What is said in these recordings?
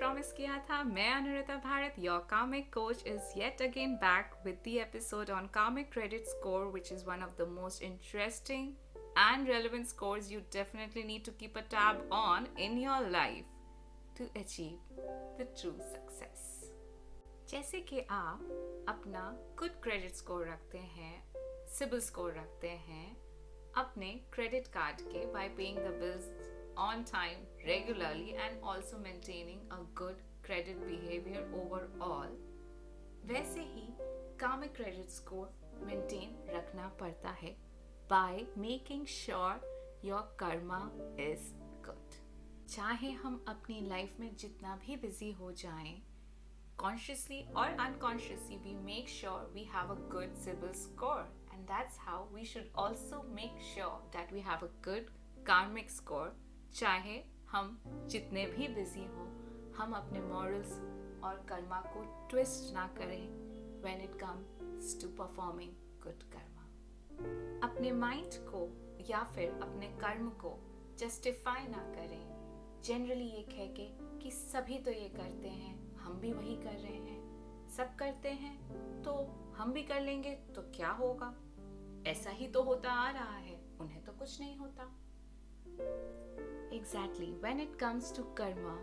Promise किया था मैं Anurita Bharat your karmic coach is yet again back with the episode on karmic credit score which is one of the most interesting and relevant scores you definitely need to keep a tab on in your life to achieve the true success. जैसे कि आप अपना good credit score रखते हैं CIBIL score रखते हैं, अपने credit card के by paying the bills on time regularly and also maintaining a good credit behavior overall वैसे ही कार्मिक क्रेडिट स्कोर मेंटेन रखना पड़ता है by making sure your karma is good चाहे हम अपनी लाइफ में जितना भी बिजी हो जाएं consciously or unconsciously we make sure we have a good civil score and that's how we should also make sure that we have a good karmic score चाहे हम जितने भी बिज़ी हों, हम अपने मॉरल्स और कर्मा को ट्विस्ट ना करें when it comes to performing good karma अपने माइंड को या फिर अपने कर्म को जस्टिफाई ना करें। जनरली ये कह के, कि सभी तो ये करते हैं, हम भी वही कर रहे हैं। सब करते हैं तो हम भी कर लेंगे तो क्या होगा? ऐसा ही तो होता आ रहा है, उन्हें तो कुछ नहीं होता। Exactly. When it comes to karma,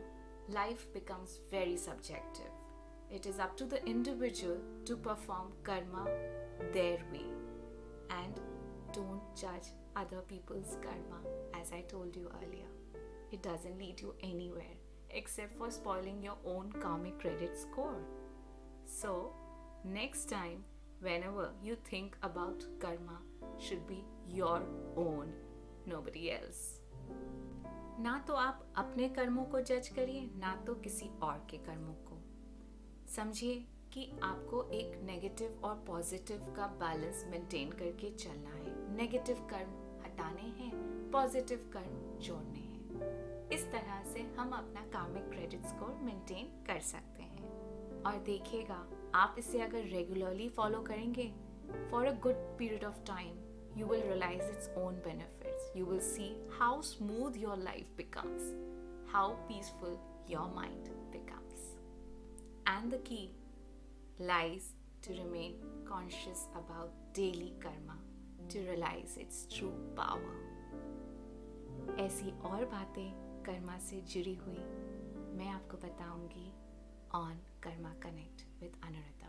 life becomes very subjective. It is up to the individual to perform karma their way. And don't judge other people's karma, as I told you earlier. It doesn't lead you anywhere except for spoiling your own karmic credit score. So, next time, whenever you think about karma, should be your own, nobody else. ना तो आप अपने कर्मों को जज करिए, ना तो किसी और के कर्मों को समझिए कि आपको एक नेगेटिव और पॉजिटिव का बैलेंस मेंटेन करके चलना है नेगेटिव कर्म हटाने हैं पॉजिटिव कर्म जोड़ने हैं इस तरह से हम अपना कार्मिक क्रेडिट स्कोर मेंटेन कर सकते हैं और देखिएगा, आप इसे अगर रेगुलरली फॉलो करेंगे for a good period of time you will realise it's own benefits. You will see how smooth your life becomes, how peaceful your mind becomes. And the key lies to remain conscious about daily karma to realize its true power. ऐसी और बातें कर्मा से जुड़ी हुई मैं आपको बताऊंगी on karma connect with Anurata